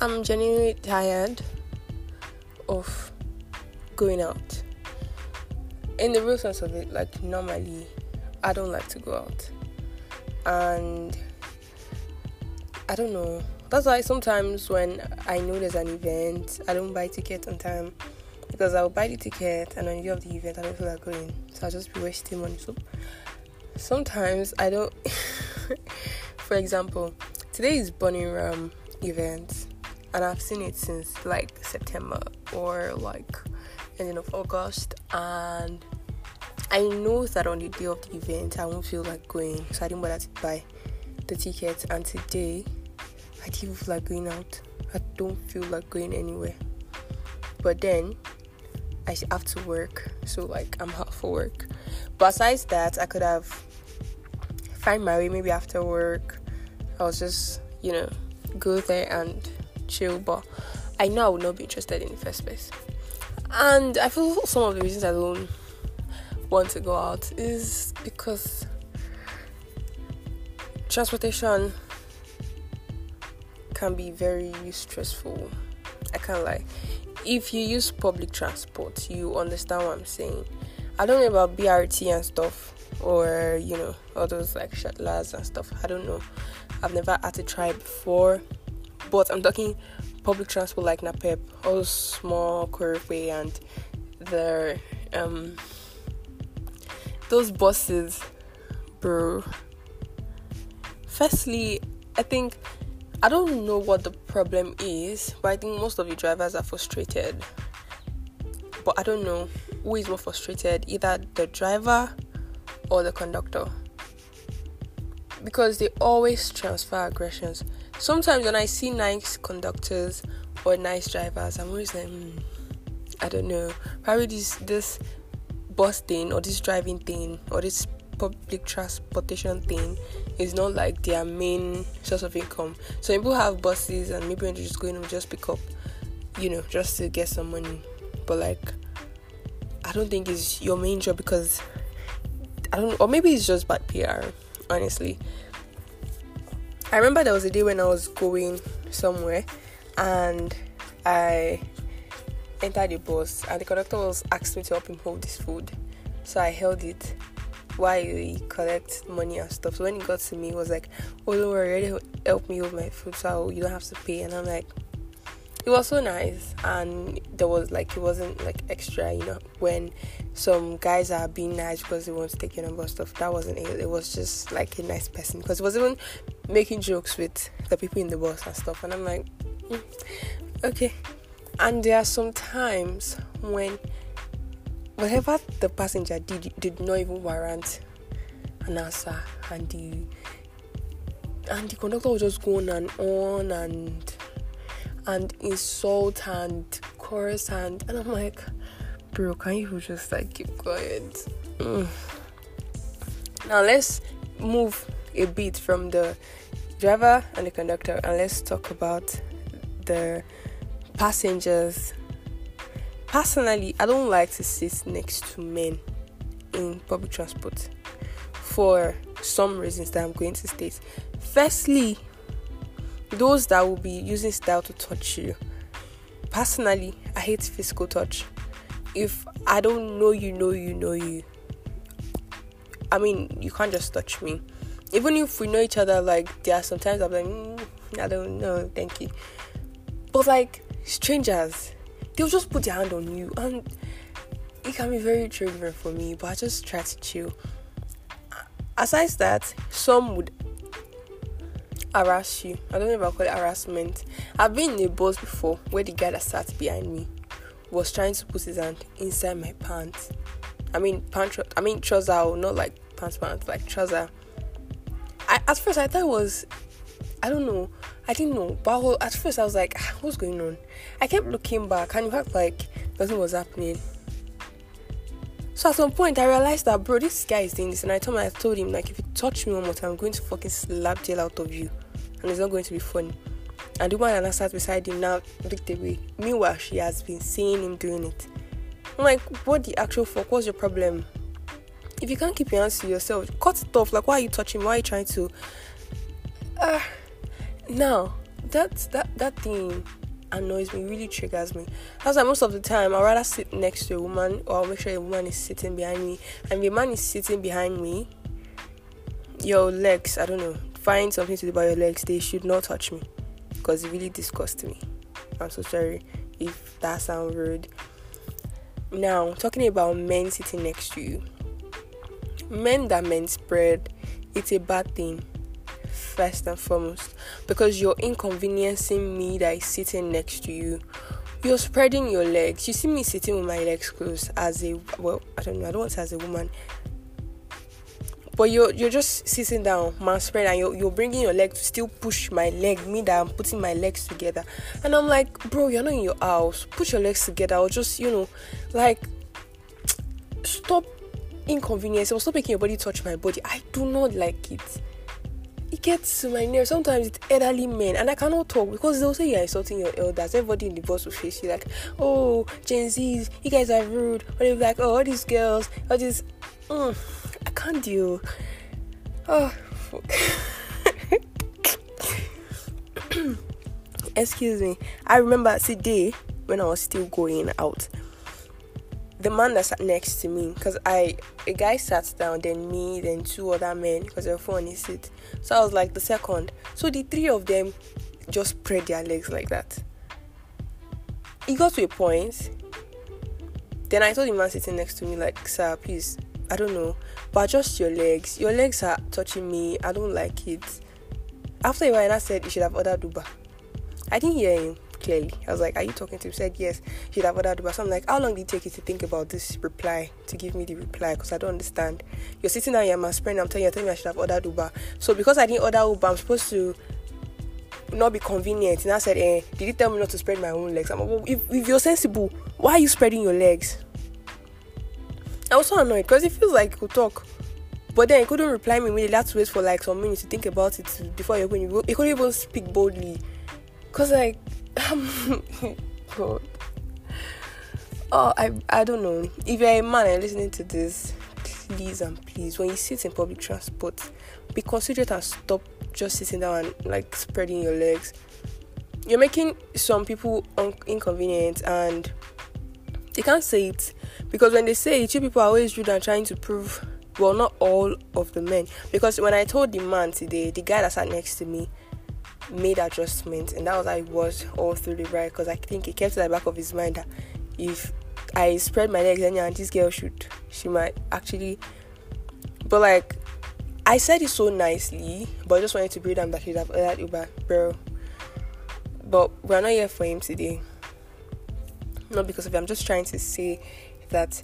I'm genuinely tired of going out. In the real sense of it, like normally, I don't like to go out. And I don't know. That's why sometimes when I know there's an event, I don't buy tickets on time because I'll buy the ticket and on the day of the event, I don't feel like going. So I'll just be wasting money. So sometimes I don't. For example, today is Bunny Ram event, and I've seen it since like September or like ending of August, and I know that on the day of the event I won't feel like going, so I didn't bother to buy the tickets. And today, I didn't feel like going out. I don't feel like going anywhere. But then I have to work, so like I'm out for work. Besides that, I could have find my way maybe after work. I was just, you know, go there and chill, but I know I would not be interested in the first place. And I feel some of the reasons I don't want to go out is because transportation can be very stressful. I can't lie. If you use public transport, you understand what I'm saying. I don't know about BRT and stuff, or you know, all those like shuttlers and stuff. I don't know. I've never had to try before, but I'm talking public transport like Napep, all small way and the um those buses, bro. Firstly, I think I don't know what the problem is, but I think most of the drivers are frustrated. But I don't know who is more frustrated, either the driver or the conductor. Because they always transfer aggressions. Sometimes when I see nice conductors or nice drivers, I'm always like, hmm, I don't know. Probably this this bus thing or this driving thing or this public transportation thing is not like their main source of income. So people have buses and maybe when they're just going to just pick up, you know, just to get some money. But like I don't think it's your main job because I don't or maybe it's just bad PR, honestly. I remember there was a day when I was going somewhere and I entered the bus and the conductor was asked me to help him hold this food. So I held it while he collect money and stuff. So when he got to me, he was like, "Oh, don't worry, already help me hold my food, so you don't have to pay." And I'm like, it was so nice, and there was like it wasn't like extra, you know, when some guys are being nice because they want to take your number stuff. That wasn't it. It was just like a nice person because it was even making jokes with the people in the bus and stuff. And I'm like, mm, okay, and there are some times when whatever the passenger did did not even warrant an answer, and the and the conductor was just going on and on and and insult and curse and and I'm like, bro, can you just like keep quiet? Mm. Now let's move a bit from the driver and the conductor and let's talk about the passengers. Personally, I don't like to sit next to men in public transport for some reasons that I'm going to state. Firstly, those that will be using style to touch you. Personally, I hate physical touch. If I don't know you, know you, know you. I mean, you can't just touch me. Even if we know each other, like there are sometimes I'm like, mm, I don't know, thank you. But like strangers, they'll just put their hand on you, and it can be very triggering for me. But I just try to chill. Aside that, some would harass you. I don't know if I call it harassment. I've been in a bus before where the guy that sat behind me was trying to put his hand inside my pants. I mean pants. I mean trouser, not like pants pants, like trouser. I at first I thought it was, I don't know. I didn't know, but at first I was like, ah, what's going on? I kept looking back, and you act like nothing was happening. So at some point I realized that bro, this guy is doing this, and I told him I told him like if you touch me one more time, I'm going to fucking slap hell out of you, and it's not going to be funny. And the one that sat beside him now looked away. Meanwhile, she has been seeing him doing it. I'm like, what the actual fuck? What's your problem? If you can't keep your hands to yourself, cut it off. Like, why are you touching? Why are you trying to? Uh, now, that that that thing annoys me, really triggers me. That's why most of the time I'd rather sit next to a woman or I'll make sure a woman is sitting behind me. And if a man is sitting behind me, your legs, I don't know, find something to do about your legs, they should not touch me. Because it really disgusts me. I'm so sorry if that sounds rude. Now, talking about men sitting next to you. Men that men spread, it's a bad thing first and foremost because you're inconveniencing me that is sitting next to you. You're spreading your legs. You see me sitting with my legs closed as a well, I don't know, I don't want to say as a woman. But you're you're just sitting down, man spread, and you're, you're bringing your leg to still push my leg, me that I'm putting my legs together. And I'm like, bro, you're not in your house. Put your legs together, or just, you know, like, stop inconvenience or stop making your body touch my body. I do not like it it gets to my nerves. Sometimes it's elderly men, and I cannot talk because they'll say you're insulting your elders. Everybody in the bus will face you like, "Oh, Gen Zs, you guys are rude." Or they'll be like, "Oh, all these girls, all these." Mm, I can't deal. Oh, excuse me. I remember today when I was still going out the man that sat next to me because I a guy sat down, then me, then two other men because they were four on his seat. So I was like the second. So the three of them just spread their legs like that. It got to a point. Then I told the man sitting next to me, like, sir, please, I don't know, but adjust your legs. Your legs are touching me. I don't like it. After a while, I said you should have ordered Uber. I didn't hear him clearly. I was like, Are you talking to him? Said, Yes, he'd have ordered Uber. So I'm like, How long did it take you to think about this reply, to give me the reply? Because I don't understand. You're sitting down here, my friend, I'm telling you, I'm telling me I should have ordered Uber. So because I didn't order Uber, I'm supposed to not be convenient. And I said, eh, did you tell me not to spread my own legs? I'm like, well, if, if you're sensible, why are you spreading your legs? I was so annoyed because it feels like he could talk. But then he couldn't reply me immediately. Had to wait for like some minutes to think about it before you He couldn't even speak boldly. Cause like God. Oh, I I don't know. If you're a man and listening to this, please and please, when you sit in public transport, be considerate and stop just sitting down and like spreading your legs. You're making some people un- inconvenient and they can't say it because when they say it, people are always rude and trying to prove. Well, not all of the men, because when I told the man today, the guy that sat next to me, made adjustments and that was how it was all through the ride because I think he kept at the back of his mind that if I spread my legs and this girl should she might actually but like I said it so nicely but I just wanted to bring them that he'd have ordered Uber bro. But we're not here for him today. Not because of it I'm just trying to say that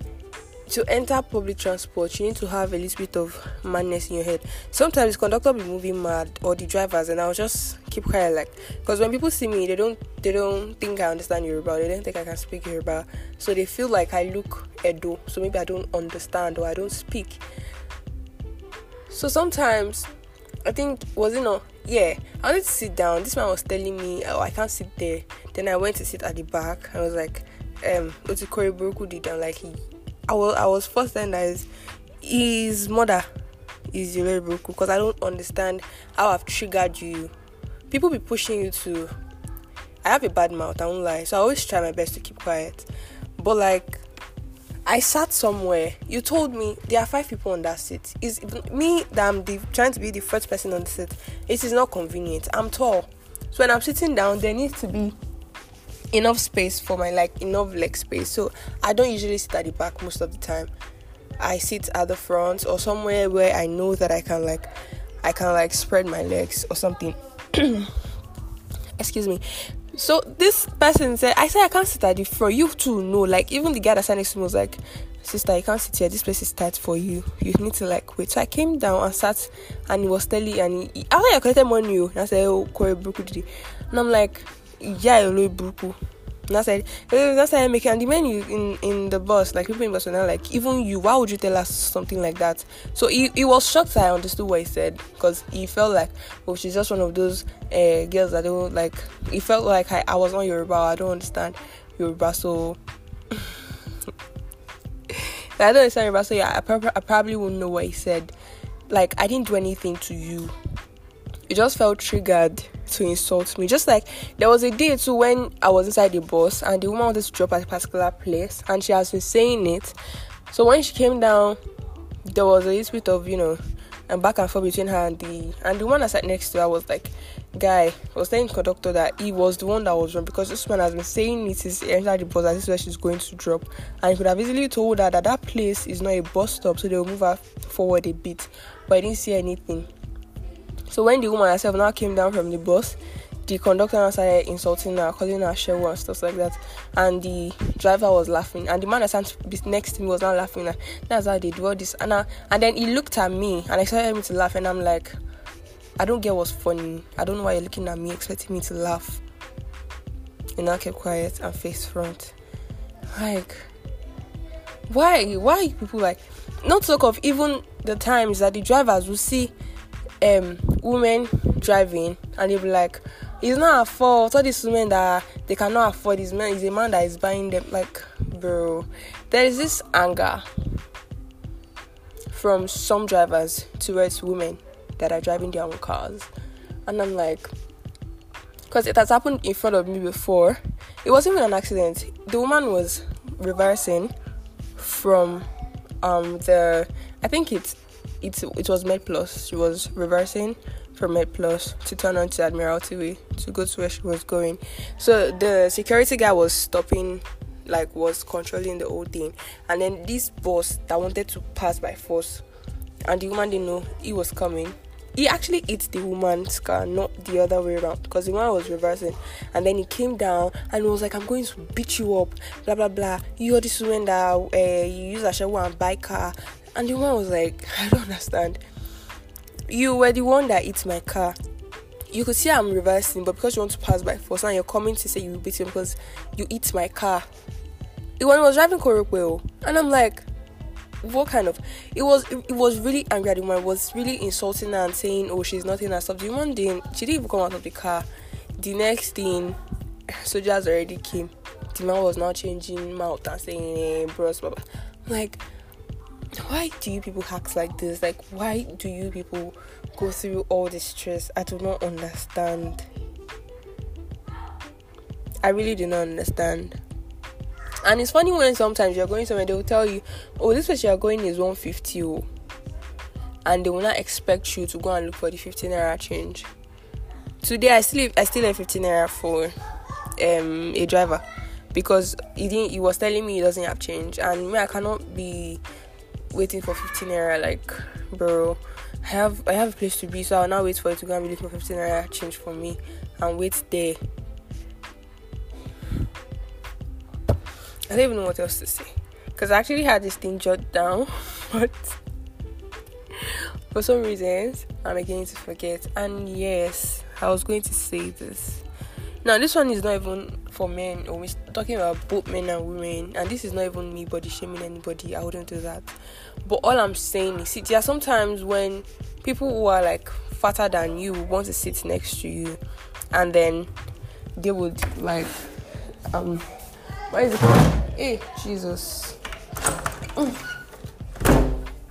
to enter public transport, you need to have a little bit of madness in your head. Sometimes the conductor will be moving mad or the drivers, and I'll just keep quiet, like because when people see me, they don't they don't think I understand Yoruba. They don't think I can speak Yoruba, so they feel like I look Edo. So maybe I don't understand or I don't speak. So sometimes I think was it not? Yeah, I wanted to sit down. This man was telling me, "Oh, I can't sit there." Then I went to sit at the back. I was like, "Um, what's the Buruku did?" And like he I was I was first then that is his mother is very broken because I don't understand how I've triggered you. People be pushing you to. I have a bad mouth. I won't lie, so I always try my best to keep quiet. But like, I sat somewhere. You told me there are five people on that seat. Is me that I'm the, trying to be the first person on the seat. It is not convenient. I'm tall, so when I'm sitting down, there needs to be enough space for my like enough leg space. So I don't usually sit at the back most of the time. I sit at the front or somewhere where I know that I can like I can like spread my legs or something. Excuse me. So this person said, I said I can't sit at the front. You too know, like even the guy that sat next to me was like, sister, you can't sit here. This place is tight for you. You need to like wait. So I came down and sat, and he was telling, and he, after I collected money, oh. and I said, oh, Corey Brooklyn, and I'm like, ìyá ẹ̀ lórí burúkú and I said, that's how I make it. And the men in, in the bus, like people in were like, even you, why would you tell us something like that? So he, he was shocked I understood what he said because he felt like, well, she's just one of those uh, girls that don't like. He felt like I, I was on Yoruba, I don't understand Yoruba, so. I don't understand Yoruba, so yeah, I, I probably wouldn't know what he said. Like, I didn't do anything to you it just felt triggered to insult me. Just like there was a day too when I was inside the bus and the woman wanted to drop at a particular place and she has been saying it. So when she came down, there was a little bit of, you know, and back and forth between her and the and the one that sat next to her was like guy was telling conductor that he was the one that was wrong because this man has been saying it is entered the bus that this is where she's going to drop and he could have easily told her that that place is not a bus stop so they'll move her forward a bit but I didn't see anything so when the woman herself now came down from the bus the conductor now started insulting her, calling her shewa and stuff like that. And the driver was laughing, and the man that sat next to me was not laughing. Like, That's how they do all this. And I, and then he looked at me, and expected me to laugh, and I'm like, I don't get what's funny. I don't know why you're looking at me, expecting me to laugh. And I kept quiet and face front. Like, why? Why people like? Not talk of even the times that the drivers will see um women driving and they'll be like it's not a fault. All these women that they cannot afford this man is a man that is buying them. Like, bro, there is this anger from some drivers towards women that are driving their own cars, and I'm like, because it has happened in front of me before. It wasn't even an accident. The woman was reversing from um the I think it's it it was MedPlus. She was reversing from MedPlus to turn onto Admiralty Way to go to where she was going. So the security guy was stopping, like was controlling the whole thing, and then this boss that wanted to pass by force, and the woman didn't know he was coming. He actually hit the woman's car, not the other way around, because the woman was reversing, and then he came down and was like, "I'm going to beat you up," blah blah blah. You're this woman that uh, you use a shower and buy car, and the woman was like, "I don't understand." you were the one that hit my car. You could see I'm reversing, but because you want to pass by force, now you're coming to say you beat him because you hit my car. When I was driving Korokwe, oh. and I'm like, what kind of? It was it, was really angry at the woman. Was really insulting her and saying, "Oh, she's not in her stuff." The woman didn't. She didn't even come out of the car. The next thing, soldiers already came. The man was now changing mouth and saying, "Hey, bros, blah, blah." Like, why do you people act like this? Like, why do you people go through all this stress? I do not understand. I really do not understand. And it's funny when sometimes you're going somewhere, they will tell you, oh, this place you're going is 150. Oh. And they will not expect you to go and look for the 15 naira change. Today, I still I still have 15 naira for um, a driver because he didn't. He was telling me he doesn't have change, and me I cannot be waiting for 15 naira like bro i have i have a place to be so i'll now wait for it to go and be looking for 15 naira change for me and wait there. I don't even know what else to say because i actually had this thing jotted down but for some reasons i'm beginning to forget. And yes i was going to say this. Now, this one is not even for men, or we're talking about both men and women, and this is not even me body shaming anybody. I wouldn't do that. But all I'm saying is, see, there are sometimes when people who are like fatter than you want to sit next to you, and then they would like, um, what is it called? Hey, Jesus. Mm.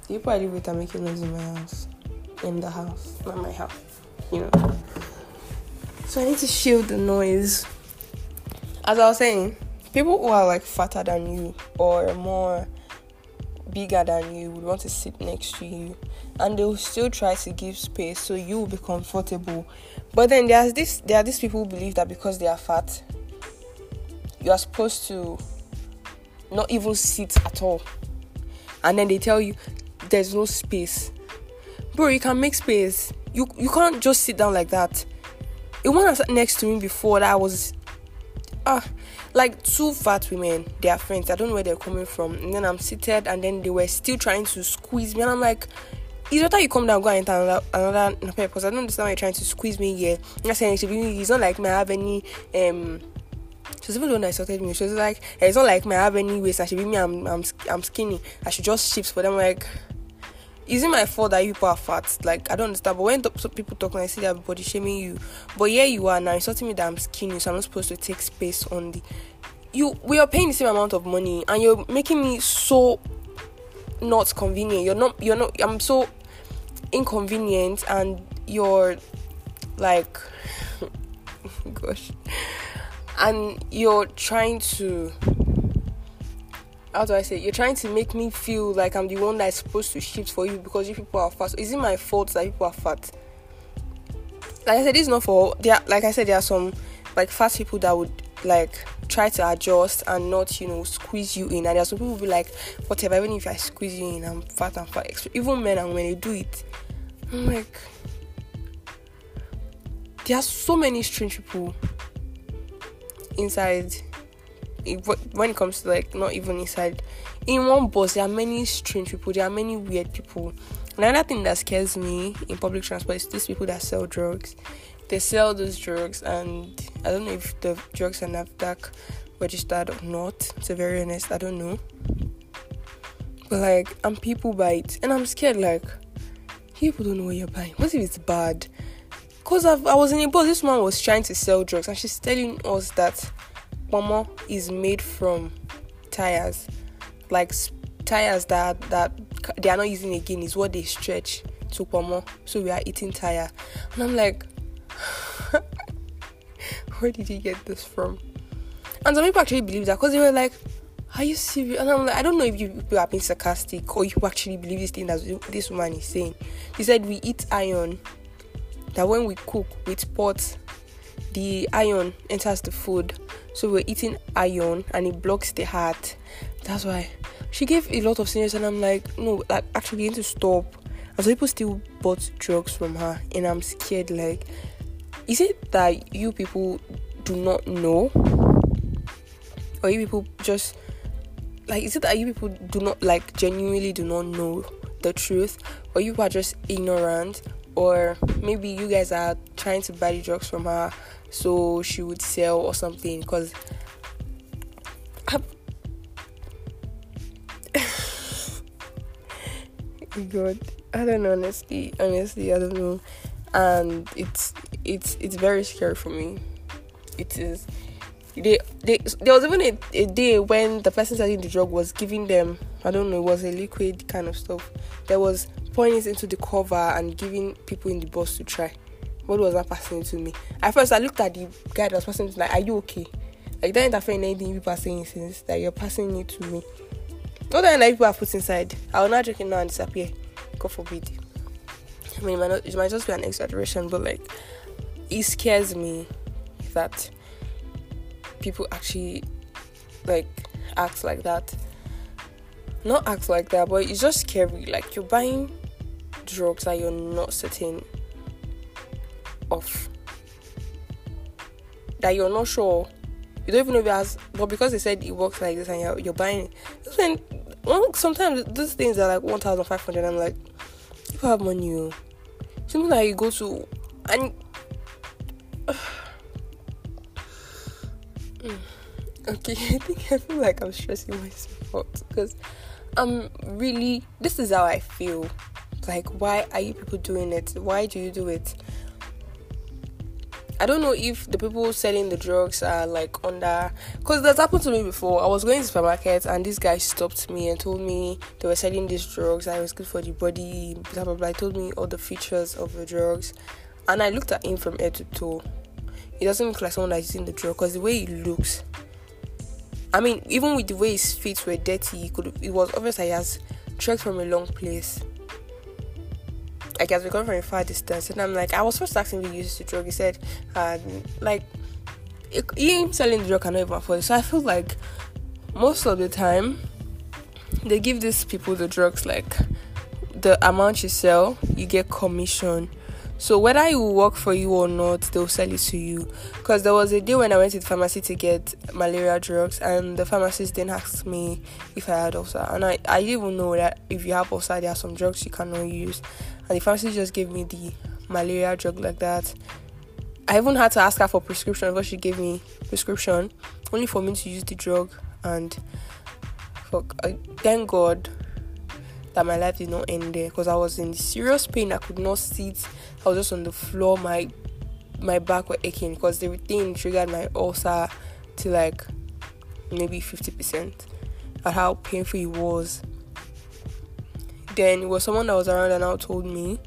You probably with are making noise in my house, in the house, not my house, you know. So I need to shield the noise. As I was saying, people who are like fatter than you or more bigger than you would want to sit next to you and they'll still try to give space so you will be comfortable. But then there's this there are these people who believe that because they are fat, you are supposed to not even sit at all. And then they tell you there's no space. Bro, you can make space. You you can't just sit down like that one that sat next to me before that was ah like two fat women they are friends i don't know where they're coming from and then i'm seated and then they were still trying to squeeze me and i'm like it's better you come down go and enter another another because i don't understand why you're trying to squeeze me here i'm saying it's not like me i have any um she was even the one that insulted me. She was like, hey, "It's not like me. I have any waist. I should be me. I'm, I'm, I'm skinny. I should just shift for them." Like, is it my fault that you people are fat? Like, I don't understand. But when people talk and I see that body shaming you, but here you are now insulting me that I'm skinny, so I'm not supposed to take space on the. You we are paying the same amount of money, and you're making me so not convenient. You're not. You're not. I'm so inconvenient, and you're like gosh and you're trying to how do I say? You're trying to make me feel like I'm the one that's supposed to shift for you because you people are fat. Is it my fault that people are fat? Like I said, it's not for. There, like I said, there are some like fat people that would like try to adjust and not, you know, squeeze you in. And there's some people be like, whatever, even if I squeeze you in, I'm fat and fat. Even men, and when they do it, I'm like, there are so many strange people inside when it comes to like not even inside in one bus there are many strange people there are many weird people. Another thing that scares me in public transport is these people that sell drugs. They sell those drugs and i don't know if the drugs are NAFDAC registered or not to be very honest i don't know. But like and people buy it and i'm scared like people don't know what you're buying. What if it's bad? Because i was in a bus this woman was trying to sell drugs and she's telling us that pomo is made from tires, like tires that that they are not using again is what they stretch to pomo. So we are eating tire, and I'm like, where did you get this from? And some people actually believe that because they were like, are you serious? And I'm like, I don't know if you people are being sarcastic or you actually believe this thing that this woman is saying. He said we eat iron. That when we cook with pots, the iron enters the food so we're eating iron and it blocks the heart. That's why she gave a lot of scenarios, and I'm like, no, like actually need to stop. And so people still bought drugs from her, and I'm scared. Like, is it that you people do not know, or you people just like is it that you people do not like genuinely do not know the truth, or you are just ignorant, or maybe you guys are trying to buy the drugs from her so she would sell or something because oh God, I don't know honestly. Honestly, I don't know, and it's it's it's very scary for me. It is. They, they, there was even a, a day when the person selling the drug was giving them I don't know it was a liquid kind of stuff. There was pouring it into the cover and giving people in the bus to try what was that passing to me? At first, I looked at the guy that was passing to me, like, are you okay? Like, don't interfere in anything people are saying since that you're passing it to me. Not that like people have put inside. I will not drink it now and disappear. God forbid. I mean, it might, not, it might just be an exaggeration, but like, it scares me that people actually like act like that. Not act like that, but it's just scary. Like, you're buying drugs that you're not certain off that you're not sure. You don't even know if it has but because they said it works like this and you're, you're buying it. When well, sometimes these things are like 1500 i'm like people have money something that you go to and okay i think i feel like i'm stressing myself out because i'm really this is how i feel like why are you people doing it why do you do it I don't know if the people selling the drugs are like under because that's happened to me before. I was going to supermarket and this guy stopped me and told me they were selling these drugs. I was good for the body, blah blah blah. Told me all the features of the drugs, and I looked at him from head to toe. He doesn't look like someone that's using the drug because the way he looks. I mean, even with the way his feet were dirty, he could. It was obvious that he has trekked from a long place. Like as we come from a far distance. And I'm like I was first asking if he uses the drug. He said uh, like him selling the drug cannot even afford it. So I feel like most of the time they give these people the drugs like the amount you sell you get commission so whether it will work for you or not they'll sell it to you. Because there was a day when i went to the pharmacy to get malaria drugs and the pharmacist then asked me if i had ulcer. And i, I didn't even know that if you have ulcer there are some drugs you cannot use. And the pharmacist just gave me the malaria drug like that. I even had to ask her for prescription because she gave me prescription only for me to use the drug and fuck, thank God that my life did not end there because I was in serious pain. I could not sit. I was just on the floor. My my back was aching because the thing triggered my ulcer to like maybe 50% at how painful it was then it was someone that was around and now told me,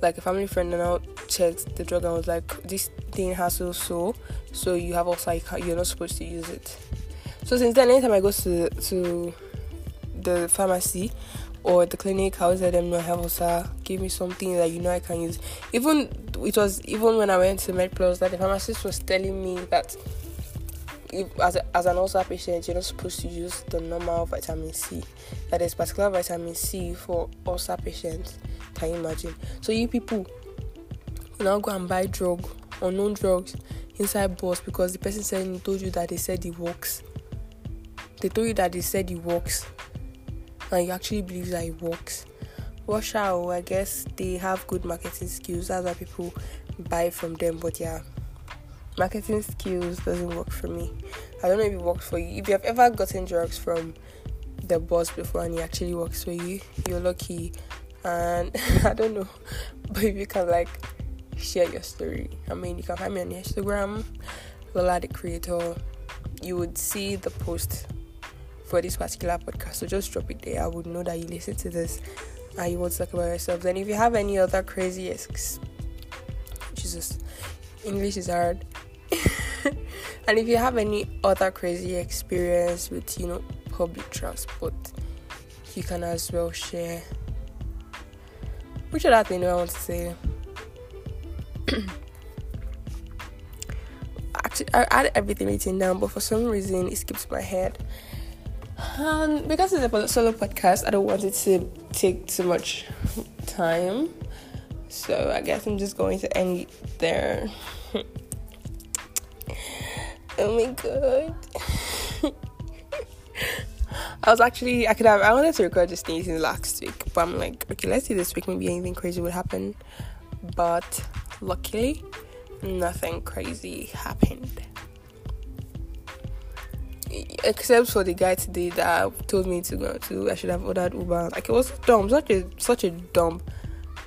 like a family friend, and now checked the drug and was like, this thing has so so, so you have also you're not supposed to use it. So since then, anytime I go to to the pharmacy or the clinic, I always let them I have also give me something that you know I can use. Even it was even when I went to MedPlus that the pharmacist was telling me that if, as, as an ulcer patient, you're not supposed to use the normal vitamin C. That is particular vitamin C for ulcer patients. Can you imagine? So you people now go and buy drug unknown drugs inside bus because the person said told you that they said it works. They told you that they said it works, you actually believe that it works. Wash oh, out, I guess they have good marketing skills. That's why people buy from them. But yeah, marketing skills doesn't work for me. I don't know if it works for you. If you have ever gotten drugs from the boss before and it actually works for you, you're lucky. And I don't know, but if you can like share your story, I mean, you can find me on Instagram, Lola the Creator. You would see the post for this particular podcast. So just drop it there. I would know that you listen to this and you want to talk about yourselves. And if you have any other crazy ex- Jesus, English is hard. and if you have any other crazy experience with, you know, public transport, you can as well share. Which other thing do I want to say? Actually, I had everything written down, but for some reason it skips my head. Um, because it's a solo podcast, I don't want it to take too much time. So I guess I'm just going to end there. Oh my god. I was actually I could have I wanted to record this since last week, but I'm like, okay, let's see this week maybe anything crazy would happen. But luckily nothing crazy happened. Except for the guy today that told me to go to I should have ordered Uber. Like it was dumb, such a such a dumb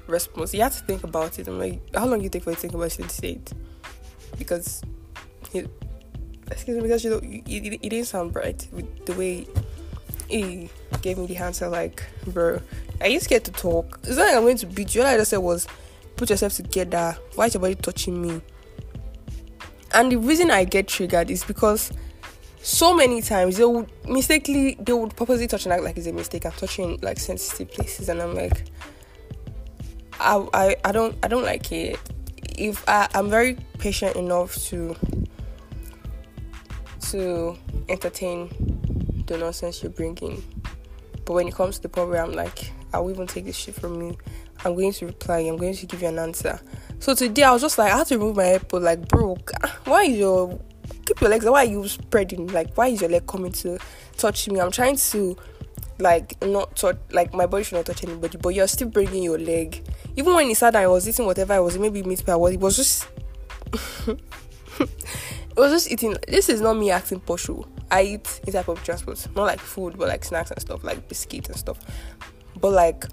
response. You have to think about it. I'm like, how long do you take for you to think about it? Because he, excuse me, because you know, it, it didn't sound right with the way he gave me the answer. Like, bro, are you scared to talk? It's not like I'm going to beat you. All I just said was, put yourself together. Why is your body touching me? And the reason I get triggered is because so many times they would mistakenly they would purposely touch and act like it's a mistake. I'm touching like sensitive places, and I'm like, I I, I don't I don't like it. If I, I'm very patient enough to to entertain the nonsense you're bringing. But when it comes to the point where I'm like, I will even take this shit from you, I'm going to reply, I'm going to give you an answer. So today I was just like, I had to remove my AirPod, like, bro, ah, why is your keep your legs? Why are you spreading? Like, why is your leg coming to touch me? I'm trying to like not touch, like my body should not touch anybody, but you're still bringing your leg. Even when he down, I was eating whatever I was, maybe meat pie, it was just. It was just eating. This is not me acting poshu. I eat inside public transport, not like food, but like snacks and stuff, like biscuits and stuff. But like,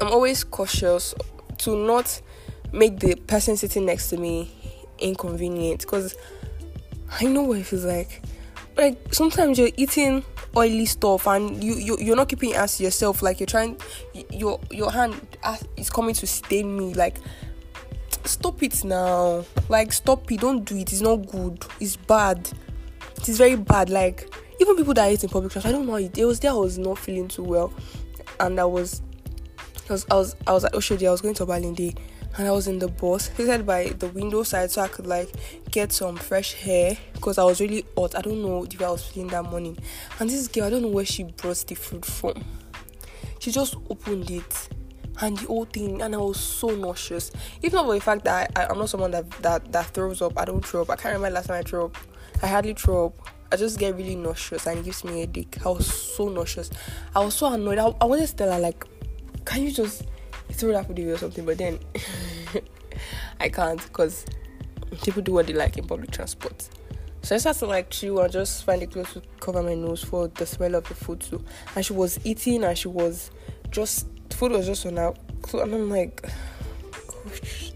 I'm always cautious to not make the person sitting next to me inconvenient because I know what it feels like. Like sometimes you're eating oily stuff and you, you you're not keeping it to yourself. Like you're trying, your your hand is coming to stain me. Like stop it now. Like, stop it. Don't do it. It's not good. It's bad. It is very bad. Like, even people that eat in public I don't know. It, was there. I was not feeling too well, and I was, I was, I was, I was at Oshodi. I was going to Balindi, and I was in the bus, seated by the window side, so I could like get some fresh air because I was really hot. I don't know if I was feeling that morning, and this girl, I don't know where she brought the food from. She just opened it and the whole thing and I was so nauseous. If not for the fact that I, am not someone that, that that throws up, I don't throw up. I can't remember last time I threw up. I hardly throw up. I just get really nauseous and it gives me a headache. I was so nauseous. I was so annoyed. I, I wanted to tell her like, can you just throw that away or something? But then I can't because people do what they like in public transport. So I just had to like chew and just find a clothes to cover my nose for the smell of the food too. And she was eating and she was just food was just on out, and I'm like, gosh,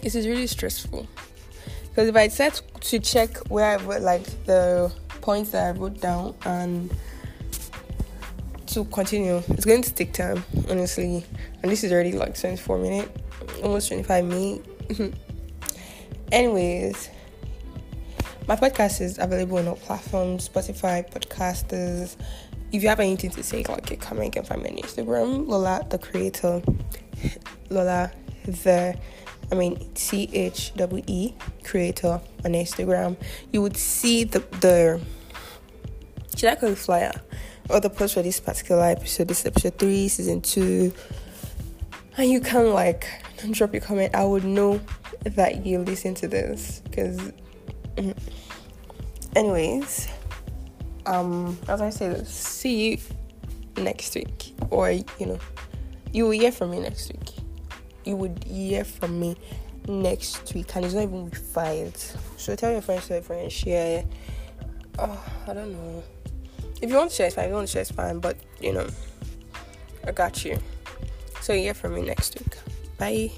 this is really stressful. Because if I set to check where I wrote like the points that I wrote down and to continue, it's going to take time, honestly. and this is already like 24 minutes, almost 25 minutes. Anyways, my podcast is available on all platforms Spotify, podcasters. If you have anything to say, like a comment, you can find me on Instagram, Lola the creator, Lola the, I mean C H W E creator on Instagram. You would see the the should I call it flyer or the post for this particular episode. This is episode three, season two, and you can like drop your comment. I would know that you listen to this because. Mm, anyways um as i said see you next week. Or you know you will hear from me next week. You would hear from me next week. And it's not even with files. So tell your friends tell your friends share. Oh i don't know if you want to share it's fine. If you want to share it's fine. But you know i got you. So you hear from me next week. Bye